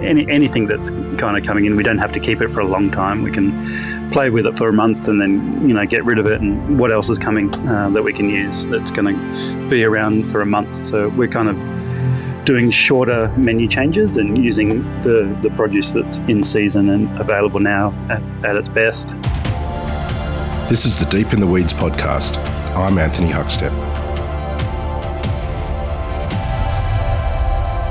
any anything that's kind of coming in, we don't have to keep it for a long time. We can play with it for a month and then you know get rid of it. And what else is coming uh, that we can use that's going to be around for a month? So we're kind of doing shorter menu changes and using the, the produce that's in season and available now at, at its best. This is the Deep in the Weeds podcast. I'm Anthony Huckstep.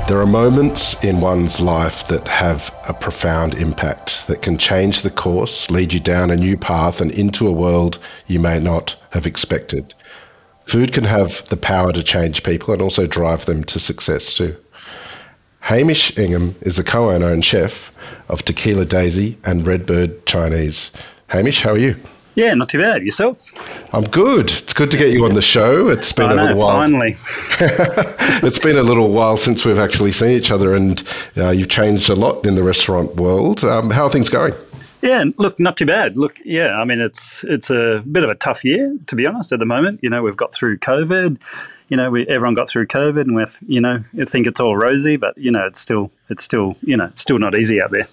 There are moments in one's life that have a profound impact, that can change the course, lead you down a new path and into a world you may not have expected. Food can have the power to change people and also drive them to success too. Hamish Ingham is the co owner and chef of Tequila Daisy and Redbird Chinese. Hamish, how are you? Yeah, not too bad. Yourself? I'm good. It's good to get you on the show. It's been I a know, little while. finally. it's been a little while since we've actually seen each other, and uh, you've changed a lot in the restaurant world. Um, how are things going? Yeah, look, not too bad. Look, yeah, I mean, it's it's a bit of a tough year to be honest. At the moment, you know, we've got through COVID. You know, we, everyone got through COVID, and with you know, I think it's all rosy, but you know, it's still it's still you know, it's still not easy out there.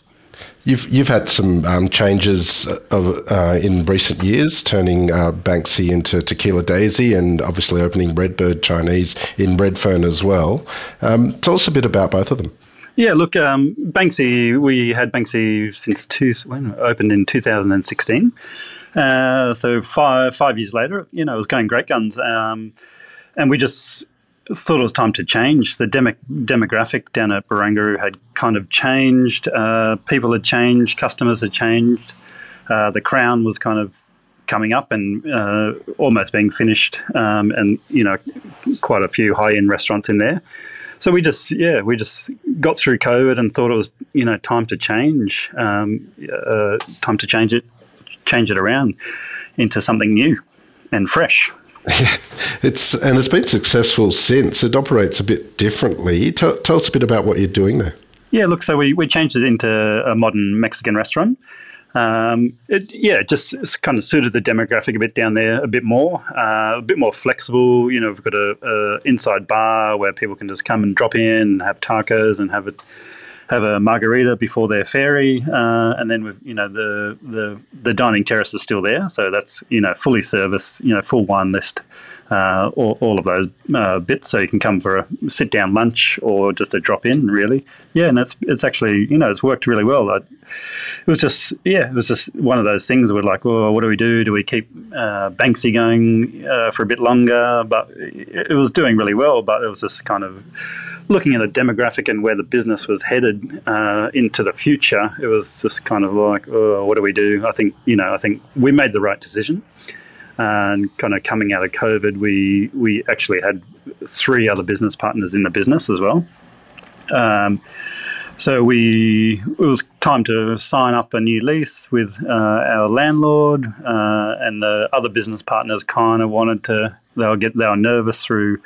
You've you've had some um, changes of, uh, in recent years, turning uh, Banksy into Tequila Daisy, and obviously opening Redbird Chinese in Redfern as well. Um, tell us a bit about both of them. Yeah, look, um, Banksy, we had Banksy since two, when opened in 2016. Uh, so five five years later, you know, it was going great guns. Um, and we just thought it was time to change. The demo- demographic down at Barangaroo had kind of changed. Uh, people had changed, customers had changed. Uh, the crown was kind of coming up and uh, almost being finished, um, and you know, quite a few high end restaurants in there. So we just, yeah, we just got through COVID and thought it was, you know, time to change, um, uh, time to change it, change it around into something new and fresh. Yeah, it's and it's been successful since. It operates a bit differently. Tell, tell us a bit about what you're doing there. Yeah, look, so we, we changed it into a modern Mexican restaurant. Um, it, yeah, it just kind of suited the demographic a bit down there a bit more, uh, a bit more flexible. You know, we've got a, a, inside bar where people can just come and drop in and have tacos and have it have a margarita before their ferry, uh, and then with you know the the the dining terrace is still there, so that's you know fully serviced, you know full wine list, uh, all, all of those uh, bits, so you can come for a sit down lunch or just a drop in, really. Yeah, and it's it's actually you know it's worked really well. I, it was just yeah, it was just one of those things. We're like, well, what do we do? Do we keep uh, Banksy going uh, for a bit longer? But it, it was doing really well, but it was just kind of looking at the demographic and where the business was headed uh, into the future, it was just kind of like, oh, what do we do? I think you know, I think we made the right decision. And kind of coming out of COVID, we we actually had three other business partners in the business as well. Um, so we it was time to sign up a new lease with uh, our landlord, uh, and the other business partners kind of wanted to. They were get they were nervous through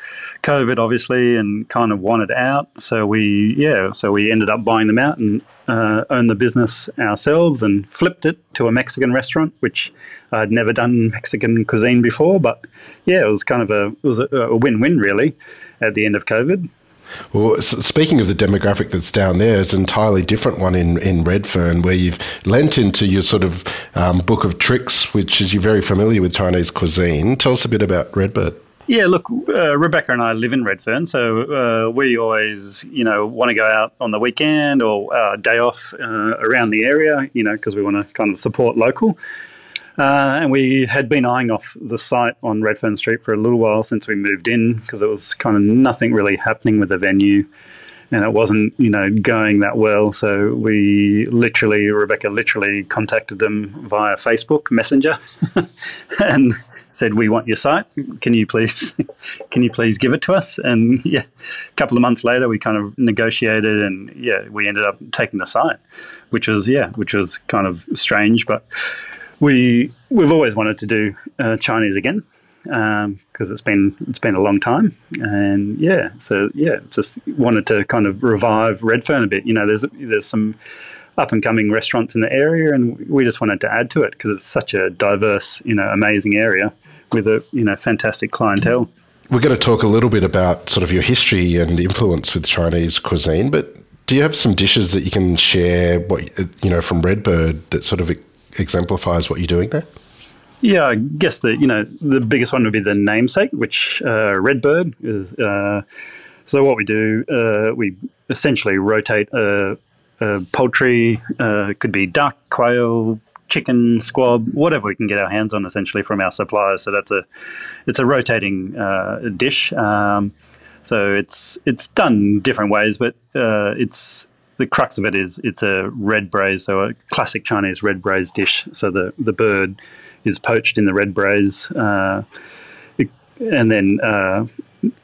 COVID, obviously, and kind of wanted out. So we yeah, so we ended up buying them out and uh, owned the business ourselves and flipped it to a Mexican restaurant, which I'd never done Mexican cuisine before. But yeah, it was kind of a it was a, a win-win really at the end of COVID. Well, speaking of the demographic that's down there, it's an entirely different one in, in Redfern, where you've lent into your sort of um, book of tricks, which is you're very familiar with Chinese cuisine. Tell us a bit about Redbird. Yeah, look, uh, Rebecca and I live in Redfern, so uh, we always, you know, want to go out on the weekend or uh, day off uh, around the area, you know, because we want to kind of support local. Uh, and we had been eyeing off the site on Redfern Street for a little while since we moved in because it was kind of nothing really happening with the venue and it wasn't, you know, going that well. So we literally, Rebecca literally contacted them via Facebook Messenger and said, "We want your site. Can you please, can you please give it to us?" And yeah, a couple of months later, we kind of negotiated, and yeah, we ended up taking the site, which was yeah, which was kind of strange, but we we've always wanted to do uh, Chinese again because um, it's been it's been a long time, and yeah, so yeah, just wanted to kind of revive Redfern a bit. You know, there's there's some up and coming restaurants in the area, and we just wanted to add to it because it's such a diverse, you know, amazing area with a you know fantastic clientele. We're going to talk a little bit about sort of your history and influence with Chinese cuisine, but Do you have some dishes that you can share? What you know from Redbird that sort of exemplifies what you're doing there? Yeah, I guess the you know the biggest one would be the namesake, which uh, Redbird is. Uh, so what we do, uh, we essentially rotate poultry, uh, could be duck, quail, chicken, squab, whatever we can get our hands on, essentially from our suppliers. So that's a it's a rotating uh, dish. Um, so it's it's done different ways, but uh, it's the crux of it is it's a red braise, so a classic Chinese red braise dish. So the the bird is poached in the red braise, uh, it, and then uh,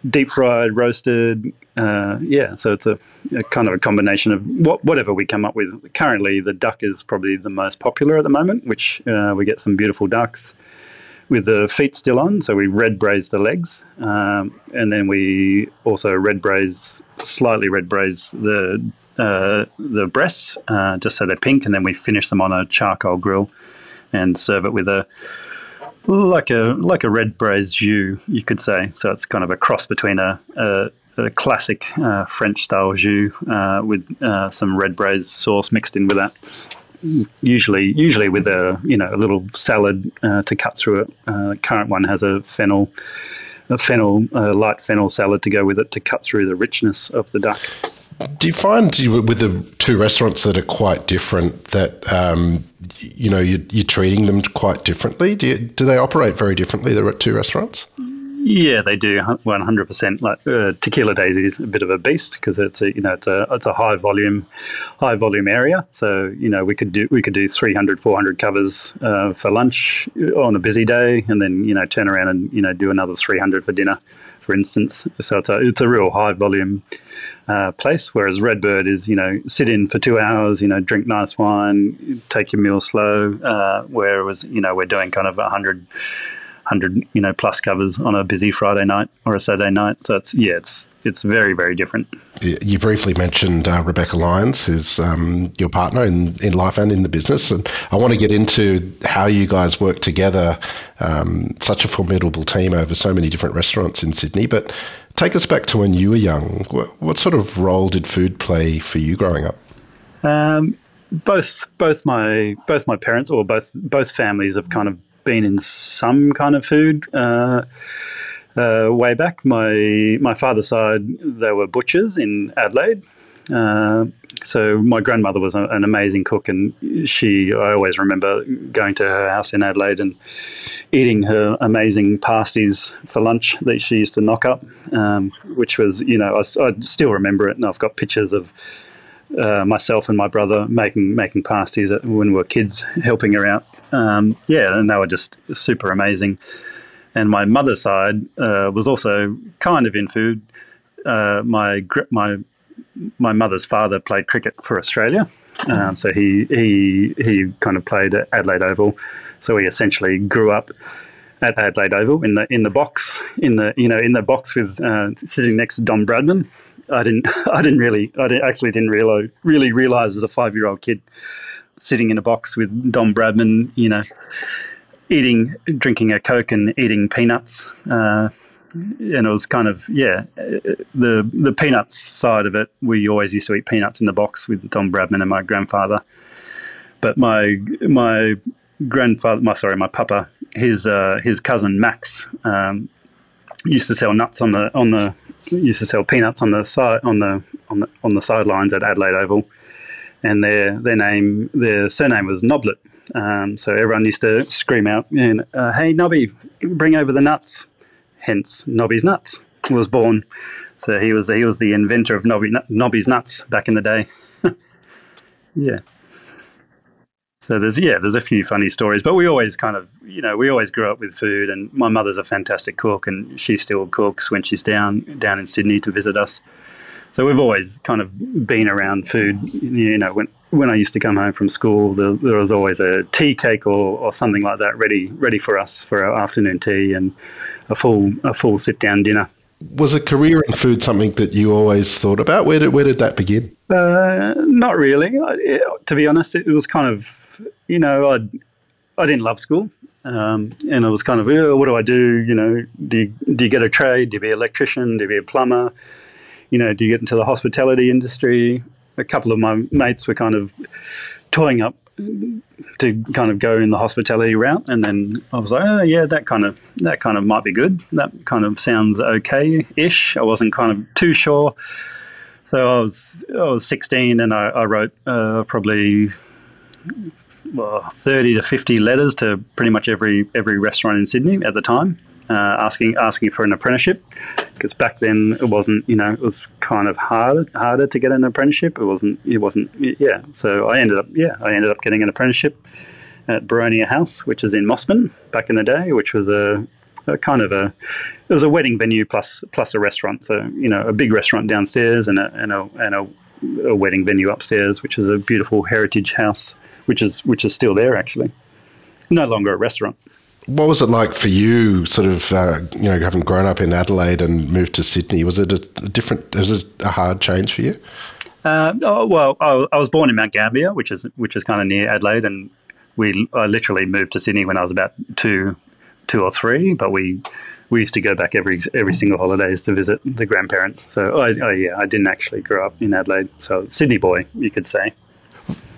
deep fried, roasted. Uh, yeah, so it's a, a, kind of a combination of what, whatever we come up with. Currently, the duck is probably the most popular at the moment, which uh, we get some beautiful ducks with the feet still on. So we red braise the legs, um, and then we also red braise, slightly red braise the uh, the breasts, uh, just so they're pink, and then we finish them on a charcoal grill and serve it with a like a like a red braised jus, you could say. So it's kind of a cross between a, a, a classic uh, French style jus uh, with uh, some red braised sauce mixed in with that. Usually, usually with a you know a little salad to cut through it. Current one has a fennel, a fennel, light fennel salad to go with it to cut through the richness of the duck. Do you find with the two restaurants that are quite different that um, you know you're, you're, treating them quite differently? Do you, do they operate very differently? The two restaurants. Yeah, they do one hundred percent. Like uh, Tequila Daisy is a bit of a beast because it's a you know it's a it's a high volume, high volume area. So you know we could do we could do 300, 400 covers uh, for lunch on a busy day, and then you know turn around and you know do another three hundred for dinner for instance. So it's a, it's a real high volume uh, place, whereas Redbird is, you know, sit in for two hours, you know, drink nice wine, take your meal slow, uh, whereas, you know, we're doing kind of 100 hundred you know plus covers on a busy Friday night or a Saturday night. So it's yeah, it's it's very very different. You briefly mentioned uh, Rebecca Lines, who's um, your partner in in life and in the business, and I want to get into how you guys work together. Um, such a formidable team over so many different restaurants in Sydney, but. Take us back to when you were young. What, what sort of role did food play for you growing up? Um, both both my both my parents or both both families have kind of been in some kind of food uh, uh, way back. My my father's side, they were butchers in Adelaide. Uh, so my grandmother was a, an amazing cook, and she I always remember going to her house in Adelaide and eating her amazing pasties for lunch that she used to knock up, um, which was you know I, I, still remember it, and I've got pictures of. Uh, myself and my brother making making pasties when we were kids, helping her out um, yeah, and they were just super amazing. And my mother's side uh, was also kind of in food. Uh, my my my mother's father played cricket for Australia, um, so he he he kind of played at Adelaide Oval. So he essentially grew up Adelaide Oval in the in the box in the you know in the box with uh, sitting next to Don Bradman. I didn't I didn't really I didn't, actually didn't realize really realize as a five year old kid sitting in a box with Don Bradman, you know, eating, drinking a Coke and eating peanuts. Uh, and it was kind of yeah, the the peanuts side of it. We always used to eat peanuts in the box with Don Bradman and my grandfather. But my my grandfather, my sorry, my papa, his uh, his cousin Max um, used to sell nuts on the on the used to sell peanuts on the side on the on the on the sidelines at Adelaide Oval and their their name their surname was Noblet. Um, so everyone used to scream out, uh, "Hey Nobby, bring over the nuts!" Hence, Nobby's nuts was born. So he was he was the inventor of Nobby, Nobby's nuts back in the day. yeah. So there's yeah, there's a few funny stories, but we always kind of you know we always grew up with food, and my mother's a fantastic cook, and she still cooks when she's down down in Sydney to visit us. So we've always kind of been around food. You know, when when I used to come home from school, there, there was always a tea cake or, or something like that ready ready for us for our afternoon tea and a full a full sit down dinner. Was a career in food something that you always thought about? Where did where did that begin? Uh, not really. I, it, to be honest, it was kind of you know I I didn't love school. Um, and it was kind of, oh, what do I do? You know, do you, do you get a trade? Do you be an electrician? Do you be a plumber? you know, do you get into the hospitality industry? a couple of my mates were kind of toying up to kind of go in the hospitality route, and then I was like, oh yeah, that kind of that kind of might be good. That kind of sounds okay-ish. I wasn't kind of too sure. So I was I was 16, and I, I wrote uh, probably well, 30 to 50 letters to pretty much every every restaurant in Sydney at the time uh, asking asking for an apprenticeship because back then it wasn't you know it was kind of harder harder to get an apprenticeship. It wasn't it wasn't yeah. So I ended up yeah I ended up getting an apprenticeship at Boronia House, which is in Mosman back in the day, which was a, a kind of a it was a wedding venue plus plus a restaurant. So you know a big restaurant downstairs and a and a, and a a wedding venue upstairs, which is a beautiful heritage house, which is which is still there actually. No longer a restaurant. What was it like for you, sort of, uh, you know, having grown up in Adelaide and moved to Sydney? Was it a, different? Was it a hard change for you? Uh, oh, well, I, was born in Mount Gambier, which is which is kind of near Adelaide, and we I literally moved to Sydney when I was about two, two or three. But we we used to go back every every single holidays to visit the grandparents. So I, I yeah, I didn't actually grow up in Adelaide. So Sydney boy, you could say.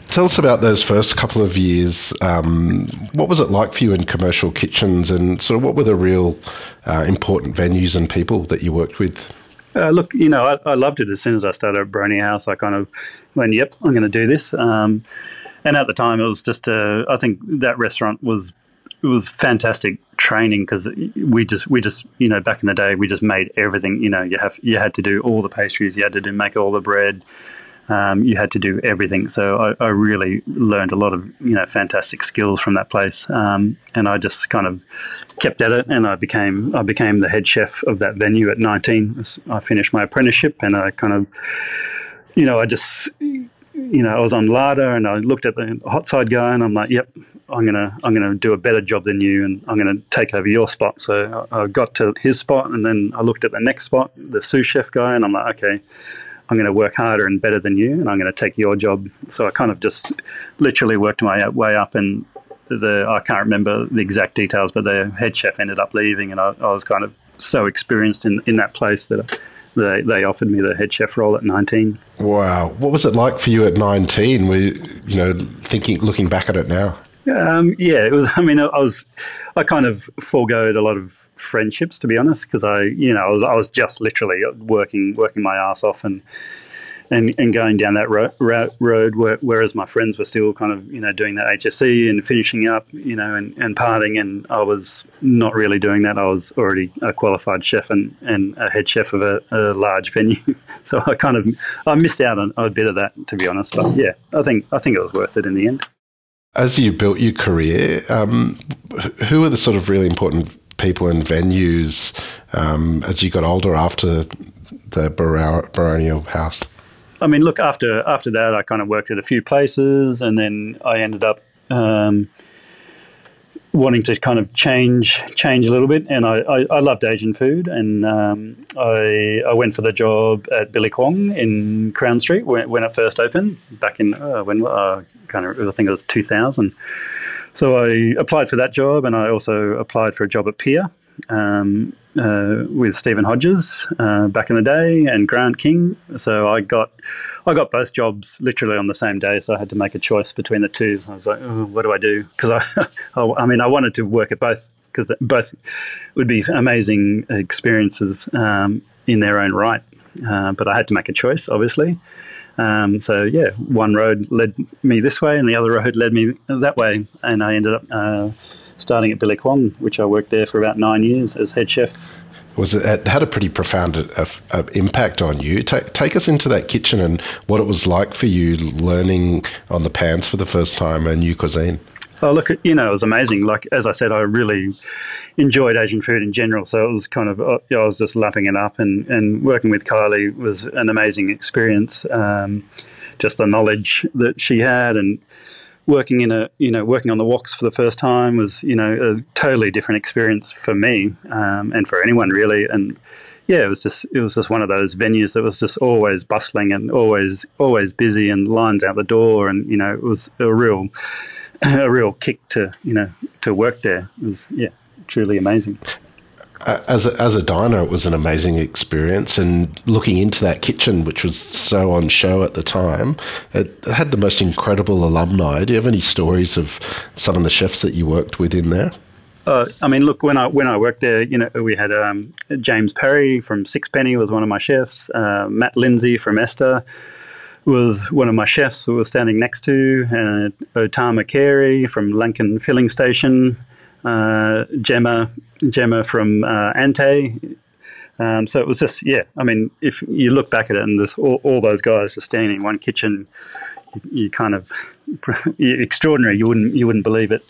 Tell us about those first couple of years. Um, what was it like for you in commercial kitchens, and sort of what were the real uh, important venues and people that you worked with? Uh, look, you know, I, I, loved it as soon as I started at Boronia House. I kind of went, "Yep, I'm going to do this." Um, and at the time, it was just, uh, I think that restaurant was it was fantastic training because we just we just you know back in the day we just made everything. You know, you have you had to do all the pastries, you had to do make all the bread. Um, you had to do everything. So I, I, really learned a lot of you know fantastic skills from that place, um, and I just kind of kept at it. And I became I became the head chef of that venue at 19. I finished my apprenticeship, and I kind of you know I just you know I was on Larder, and I looked at the hot side guy, and I'm like, yep. I'm gonna I'm gonna do a better job than you, and I'm gonna take over your spot. So I, I got to his spot, and then I looked at the next spot, the sous chef guy, and I'm like, okay, I'm going to work harder and better than you, and I'm going to take your job. So I kind of just literally worked my way up, and the I can't remember the exact details, but the head chef ended up leaving, and I, I was kind of so experienced in, in that place that they, they offered me the head chef role at 19. Wow, what was it like for you at 19? Were you, you know thinking, looking back at it now? Um, yeah, it was. I mean, I was, I kind of foregoed a lot of friendships to be honest, because I, you know, I was, I was just literally working, working my ass off and and, and going down that ro- ro- road, where, whereas my friends were still kind of, you know, doing that HSC and finishing up, you know, and, and parting, and I was not really doing that. I was already a qualified chef and, and a head chef of a, a large venue, so I kind of I missed out on a bit of that, to be honest. But yeah, I think I think it was worth it in the end as you built your career, um, who are the sort of really important people and venues um, as you got older after the Boronia House? I mean, look after after that, I kind of worked at a few places, and then I ended up um, wanting to kind of change change a little bit, and I, I, I loved Asian food, and um, I I went for the job at Billy Kwong in Crown Street when, when it first opened back in uh, when uh, kind of I think it was two thousand. So I applied for that job, and I also applied for a job at Pier. Um, uh, with Stephen Hodges uh, back in the day and Grant King. So I got I got both jobs literally on the same day. So I had to make a choice between the two. I was like, oh, what do I do? Because I, I mean, I wanted to work at both because both would be amazing experiences um, in their own right. Uh, but I had to make a choice, obviously. Um, so yeah, one road led me this way, and the other road led me that way, and I ended up uh, starting at Billy Kwong, which I worked there for about nine years as head chef. Was it, it had a pretty profound uh, uh, impact on you? Take, take us into that kitchen and what it was like for you learning on the pans for the first time a new cuisine. Oh, look, you know, it was amazing. Like, as I said, I really enjoyed Asian food in general. So it was kind of, uh, I was just lapping it up and, and working with Kylie was an amazing experience. Um, just the knowledge that she had and working in a you know working on the woks for the first time was you know a totally different experience for me um, and for anyone really. And yeah it was just it was just one of those venues that was just always bustling and always always busy and lines out the door. And you know it was a real a real kick to you know to work there. It was yeah truly amazing as a, as a diner, it was an amazing experience. And looking into that kitchen, which was so on show at the time, it had the most incredible alumni. Do you have any stories of some of the chefs that you worked with in there? Uh, I mean, look, when I when I worked there, you know, we had um, James Parry from Sixpenny was one of my chefs. Uh, Matt Lindsay from Ester was one of my chefs who was standing next to. Uh, O Tama Carey from Lankan Filling Station. Uh, Gemma Gemma from uh, Ante. Um, so it was just yeah. I mean, if you look back at it, and this, all, all those guys are standing in one kitchen, you, you kind of extraordinary. You wouldn't you wouldn't believe it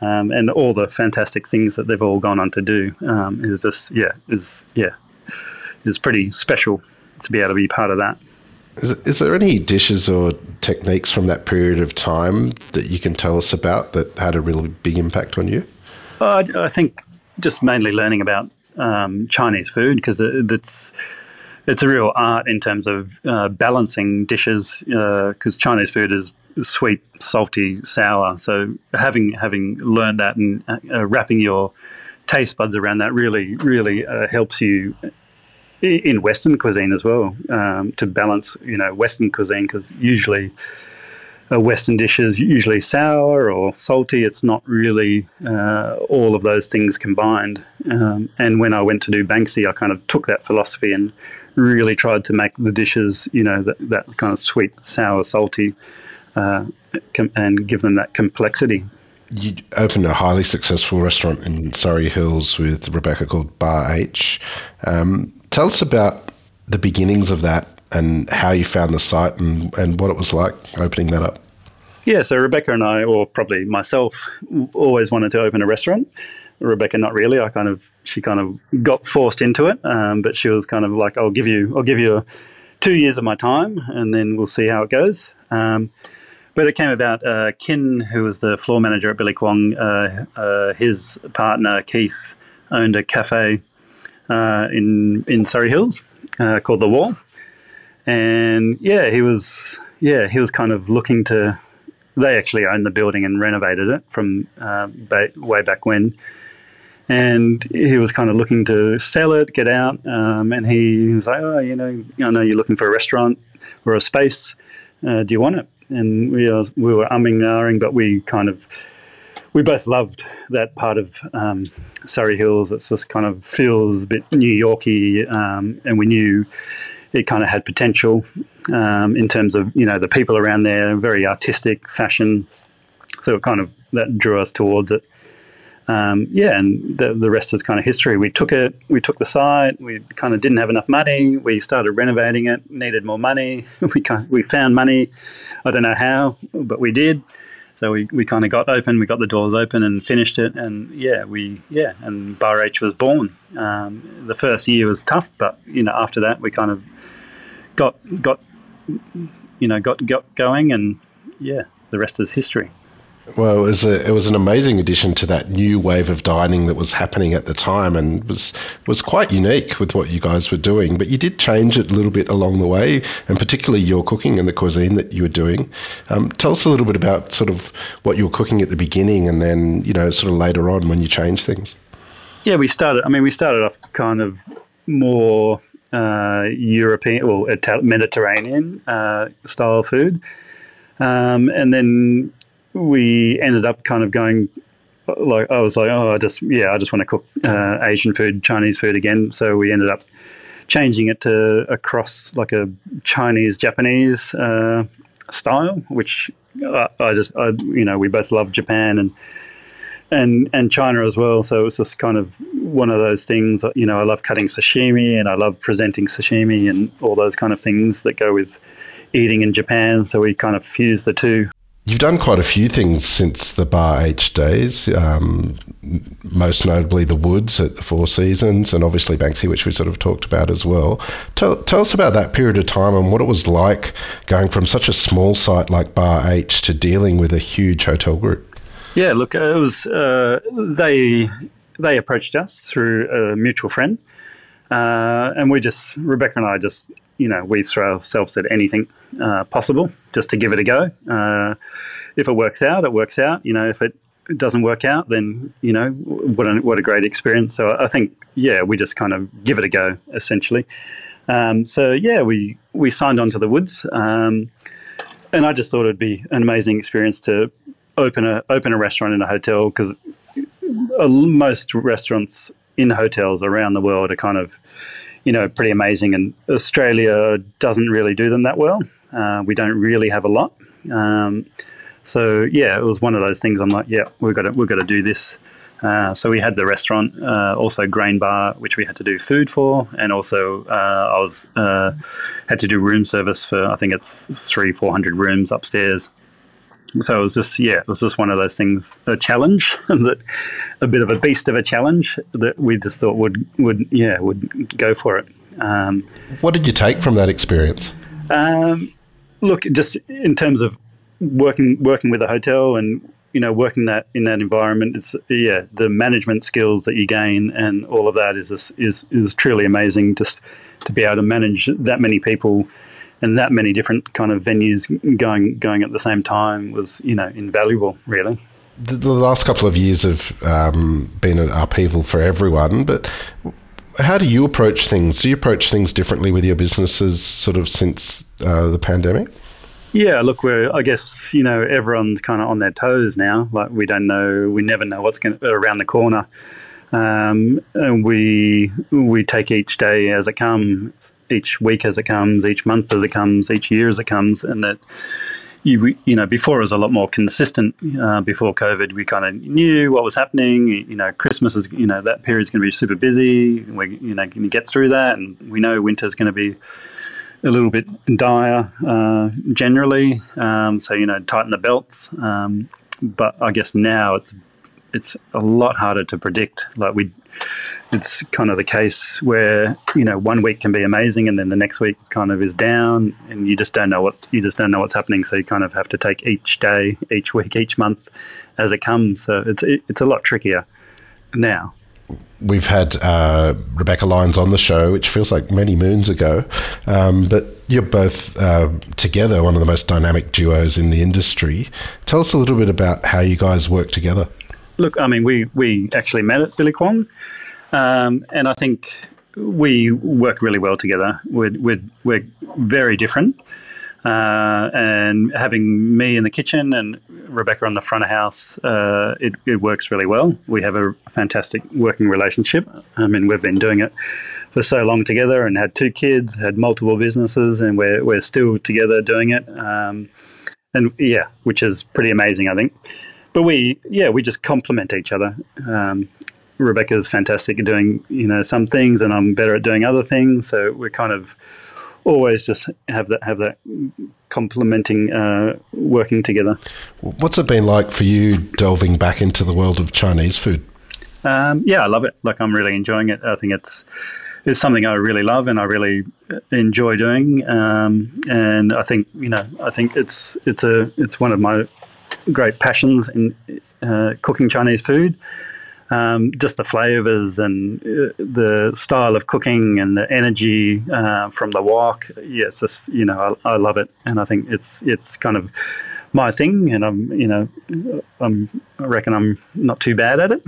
um, and all the fantastic things that they've all gone on to do um, is just yeah is yeah is pretty special to be able to be part of that. Is, is there any dishes or techniques from that period of time that you can tell us about that had a really big impact on you? Uh, I, I, think just mainly learning about um, Chinese food because it's it's a real art in terms of uh, balancing dishes because uh, Chinese food is sweet, salty, sour. So having having learned that and uh, wrapping your taste buds around that really really uh, helps you in Western cuisine as well um, to balance you know Western cuisine because usually a Western dish is usually sour or salty. It's not really uh, all of those things combined. Um, and when I went to do Banksy, I kind of took that philosophy and really tried to make the dishes, you know, that, that kind of sweet, sour, salty, uh, com- and give them that complexity. You opened a highly successful restaurant in Surry Hills with Rebecca called Bar H. Um, tell us about the beginnings of that and how you found the site and, and what it was like opening that up. Yeah, so Rebecca and I, or probably myself, always wanted to open a restaurant. Rebecca, not really. I kind of she kind of got forced into it, um, but she was kind of like, "I'll give you, I'll give you two years of my time, and then we'll see how it goes." Um, but it came about. Uh, Kin, who was the floor manager at Billy Kwong, uh, uh, his partner Keith owned a cafe uh, in in Surry Hills uh, called the Wall, and yeah, he was yeah he was kind of looking to they actually owned the building and renovated it from uh, ba- way back when. And he was kind of looking to sell it, get out. Um, and he was like, "Oh, you know, I know you're looking for a restaurant or a space. Uh, do you want it?" And we were, we were umming and ahhing, but we kind of we both loved that part of um, Surry Hills. It's just kind of feels a bit New Yorky, um, and we knew it kind of had potential um, in terms of you know the people around there, very artistic fashion. So it kind of that drew us towards it. Um, yeah, and the, the rest is kind of history. We took it, we took the site, we kind of didn't have enough money. We started renovating it, needed more money. we kind we found money. I don't know how, but we did. So we, we kind of got open, we got the doors open and finished it, and yeah, we yeah, and Bar H was born. Um, the first year was tough, but you know after that we kind of got got you know got got going, and yeah, the rest is history. Well, it was a, it was an amazing addition to that new wave of dining that was happening at the time, and was was quite unique with what you guys were doing. But you did change it a little bit along the way, and particularly your cooking and the cuisine that you were doing. Um, tell us a little bit about sort of what you were cooking at the beginning, and then you know sort of later on when you changed things. Yeah, we started. I mean, we started off kind of more uh, European or Mediterranean uh, style food, um, and then we ended up kind of going like I was like, oh, I just yeah, I just want to cook uh, Asian food, Chinese food again. So we ended up changing it to across like a Chinese Japanese uh, style, which I, I just I, you know we both love Japan and and and China as well. So it was just kind of one of those things. You know, I love cutting sashimi and I love presenting sashimi and all those kind of things that go with eating in Japan. So we kind of fuse the two. You've done quite a few things since the Bar H days, um, most notably the Woods at the Four Seasons, and obviously Banksy, which we sort of talked about as well. Tell, tell us about that period of time and what it was like going from such a small site like Bar H to dealing with a huge hotel group. Yeah, look, it was uh, they they approached us through a mutual friend, uh, and we just Rebecca and I just you know, we throw ourselves at anything uh, possible just to give it a go. Uh, if it works out, it works out. You know, if it doesn't work out, then you know what a, what a great experience. So I think yeah, we just kind of give it a go essentially. Um, so yeah, we we signed on to the Woods, um, and I just thought it'd be an amazing experience to open a open a restaurant in a hotel because most restaurants in hotels around the world are kind of you know pretty amazing, and Australia doesn't really do them that well. Uh, we don't really have a lot. Um, so yeah, it was one of those things. I'm like, yeah, we've got to we've got to do this. Uh, so we had the restaurant, uh, also Grain Bar, which we had to do food for, and also uh, I was uh, had to do room service for I think it's three four hundred rooms upstairs. So it was just yeah, it was just one of those things, a challenge that a bit of a beast of a challenge that we just thought would would yeah would go for it. Um, what did you take from that experience? Um, look, just in terms of working working with a hotel and you know working that in that environment is yeah the management skills that you gain and all of that is is is truly amazing just to be able to manage that many people and that many different kind of venues going going at the same time was you know invaluable really. The, the last couple of years have um, been an upheaval for everyone but how do you approach things? Do you approach things differently with your businesses sort of since uh, the pandemic? Yeah, look, we're I guess you know everyone's kind of on their toes now. Like we don't know, we never know what's going around the corner, um, and we we take each day as it comes, each week as it comes, each month as it comes, each year as it comes, and that you you know before it was a lot more consistent. Uh, before COVID, we kind of knew what was happening. You know, Christmas is you know that period's going to be super busy. We you know can get through that, and we know winter's going to be a little bit dire uh, generally. Um, so you know, tighten the belts. Um, but I guess now it's it's a lot harder to predict. Like we, it's kind of the case where you know one week can be amazing and then the next week kind of is down, and you just don't know what you just don't know what's happening. So you kind of have to take each day, each week, each month as it comes. So it's it, it's a lot trickier now we've had uh, Rebecca Lines on the show, which feels like many moons ago. Um, but you're both uh, together, one of the most dynamic duos in the industry. Tell us a little bit about how you guys work together. Look, I mean, we we actually met at Billy Kwong, um, and I think we work really well together. We're we're, we're very different. Uh, and having me in the kitchen and Rebecca on the front of house, uh, it, it, works really well. We have a fantastic working relationship. I mean, we've been doing it for so long together and had two kids, had multiple businesses, and we're, we're still together doing it. Um, and yeah, which is pretty amazing, I think. But we, yeah, we just complement each other. Um, Rebecca's fantastic at doing, you know, some things, and I'm better at doing other things. So we're kind of always just have that have that complementing uh, working together. What's it been like for you delving back into the world of Chinese food? Um, yeah, I love it. Like I'm really enjoying it. I think it's it's something I really love and I really enjoy doing. Um, and I think you know I think it's it's a it's one of my great passions in uh, cooking Chinese food um, just the flavors and uh, the style of cooking and the energy uh, from the wok. Yeah, just you know I, I, love it, and I think it's it's kind of my thing, and I'm you know I'm I reckon I'm not too bad at it.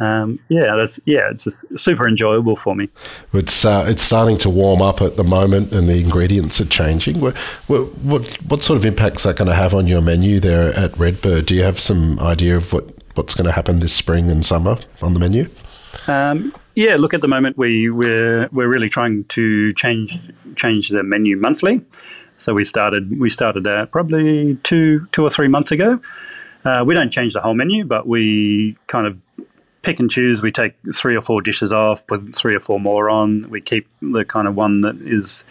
Um, yeah, that's yeah, it's just super enjoyable for me. It's uh, it's starting to warm up at the moment, and the ingredients are changing. What what what, what sort of impacts that going to have on your menu there at Redbird? Do you have some idea of what what's going to happen this spring and summer on the menu? Um, yeah, look at the moment we we're we're really trying to change change the menu monthly. So we started we started that probably two two or three months ago. Uh, we don't change the whole menu, but we kind of pick and choose. We take three or four dishes off, put three or four more on. We keep the kind of one that is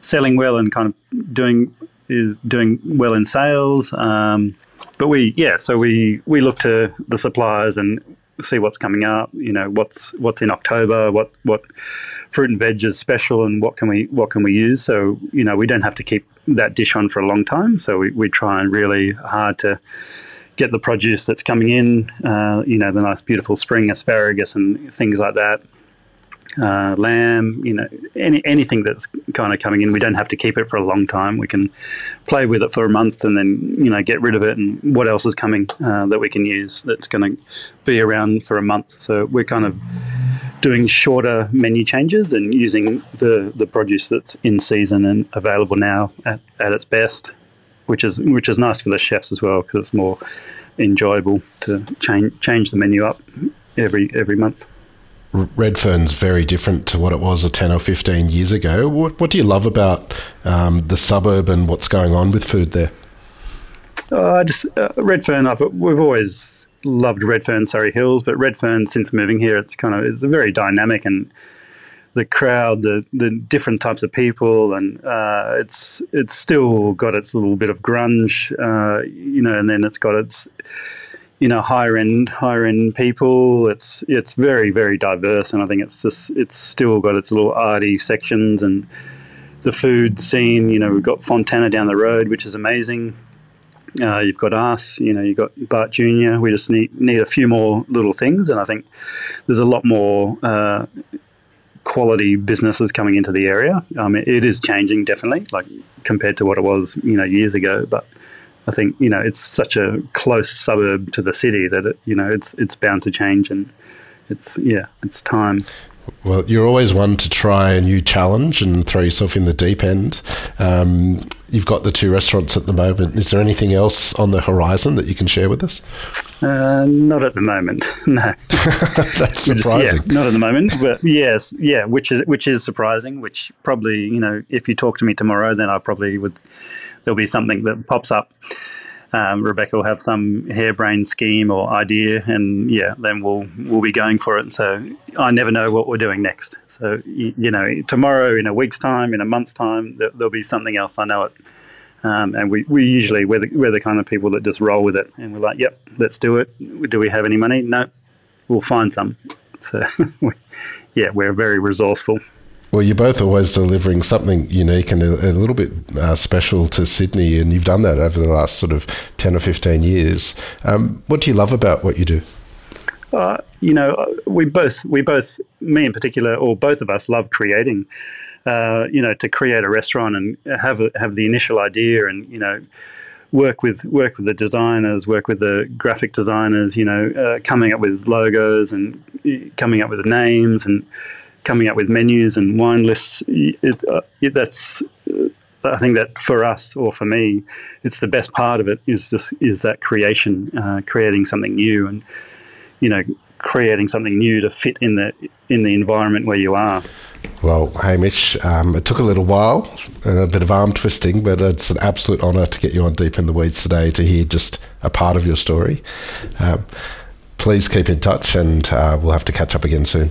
selling well and kind of doing is doing well in sales. Um, but we yeah so we we look to the suppliers and see what's coming up you know what's what's in october what what fruit and veg is special and what can we what can we use so you know we don't have to keep that dish on for a long time so we, we try and really hard to get the produce that's coming in uh, you know the nice beautiful spring asparagus and things like that uh, lamb, you know, any anything that's kind of coming in. We don't have to keep it for a long time. We can play with it for a month and then you know get rid of it. And what else is coming uh, that we can use that's going to be around for a month? So we're kind of doing shorter menu changes and using the the produce that's in season and available now at, at its best, which is which is nice for the chefs as well because it's more enjoyable to change change the menu up every every month. Redfern's very different to what it was 10 or 15 years ago. What, what do you love about um, the suburb and what's going on with food there? Uh, just uh, Redfern. I've, we've always loved Redfern, Surry Hills, but Redfern since moving here, it's kind of it's very dynamic and the crowd, the the different types of people, and uh, it's it's still got its little bit of grunge, uh, you know, and then it's got its you know higher end higher end people. It's it's very very diverse, and I think it's just it's still got its little arty sections and the food scene. You know, we've got Fontana down the road, which is amazing. Uh, you've got us, you know, you've got Bart Jr. We just need need a few more little things, and I think there's a lot more uh, quality businesses coming into the area. Um, it, it is changing definitely, like compared to what it was, you know, years ago. But I think you know it's such a close suburb to the city that it, you know it's it's bound to change, and it's yeah, it's time. Well, you're always one to try a new challenge and throw yourself in the deep end. Um, you've got the two restaurants at the moment. Is there anything else on the horizon that you can share with us? Uh, not at the moment. No, that's surprising. Just, yeah, not at the moment, but yes, yeah, which is which is surprising. Which probably you know, if you talk to me tomorrow, then I probably would. There'll be something that pops up um, Rebecca will have some harebrained scheme or idea, and yeah, then we'll we'll be going for it. So I never know what we're doing next. So you, you know, tomorrow, in a week's time, in a month's time, there, will be something else. I know it. Um, and we, we usually we're the, we're the kind of people that just roll with it, and we're like, yep, let's do it. Do we have any money? No, we'll find some. So yeah, we're very resourceful. Well, you're both always delivering something unique and a, a little bit uh, special to Sydney, and you've done that over the last sort of 10 or 15 years. Um, what do you love about what you do? Uh, you know, we both, we both, me in particular, or both of us, love creating. Uh, you know, to create a restaurant and have a, have the initial idea, and you know, work with work with the designers, work with the graphic designers. You know, uh, coming up with logos and uh, coming up with the names and coming up with menus and wine lists. It, uh, it, that's uh, I think that for us or for me, it's the best part of it is just is that creation, uh, creating something new, and you know, creating something new to fit in the in the environment where you are. Well, Hamish, um, it took a little while and a bit of arm twisting, but it's an absolute honour to get you on Deep in the Weeds today to hear just a part of your story. Um, please keep in touch, and uh, we'll have to catch up again soon.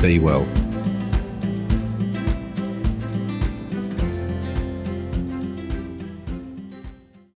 be well.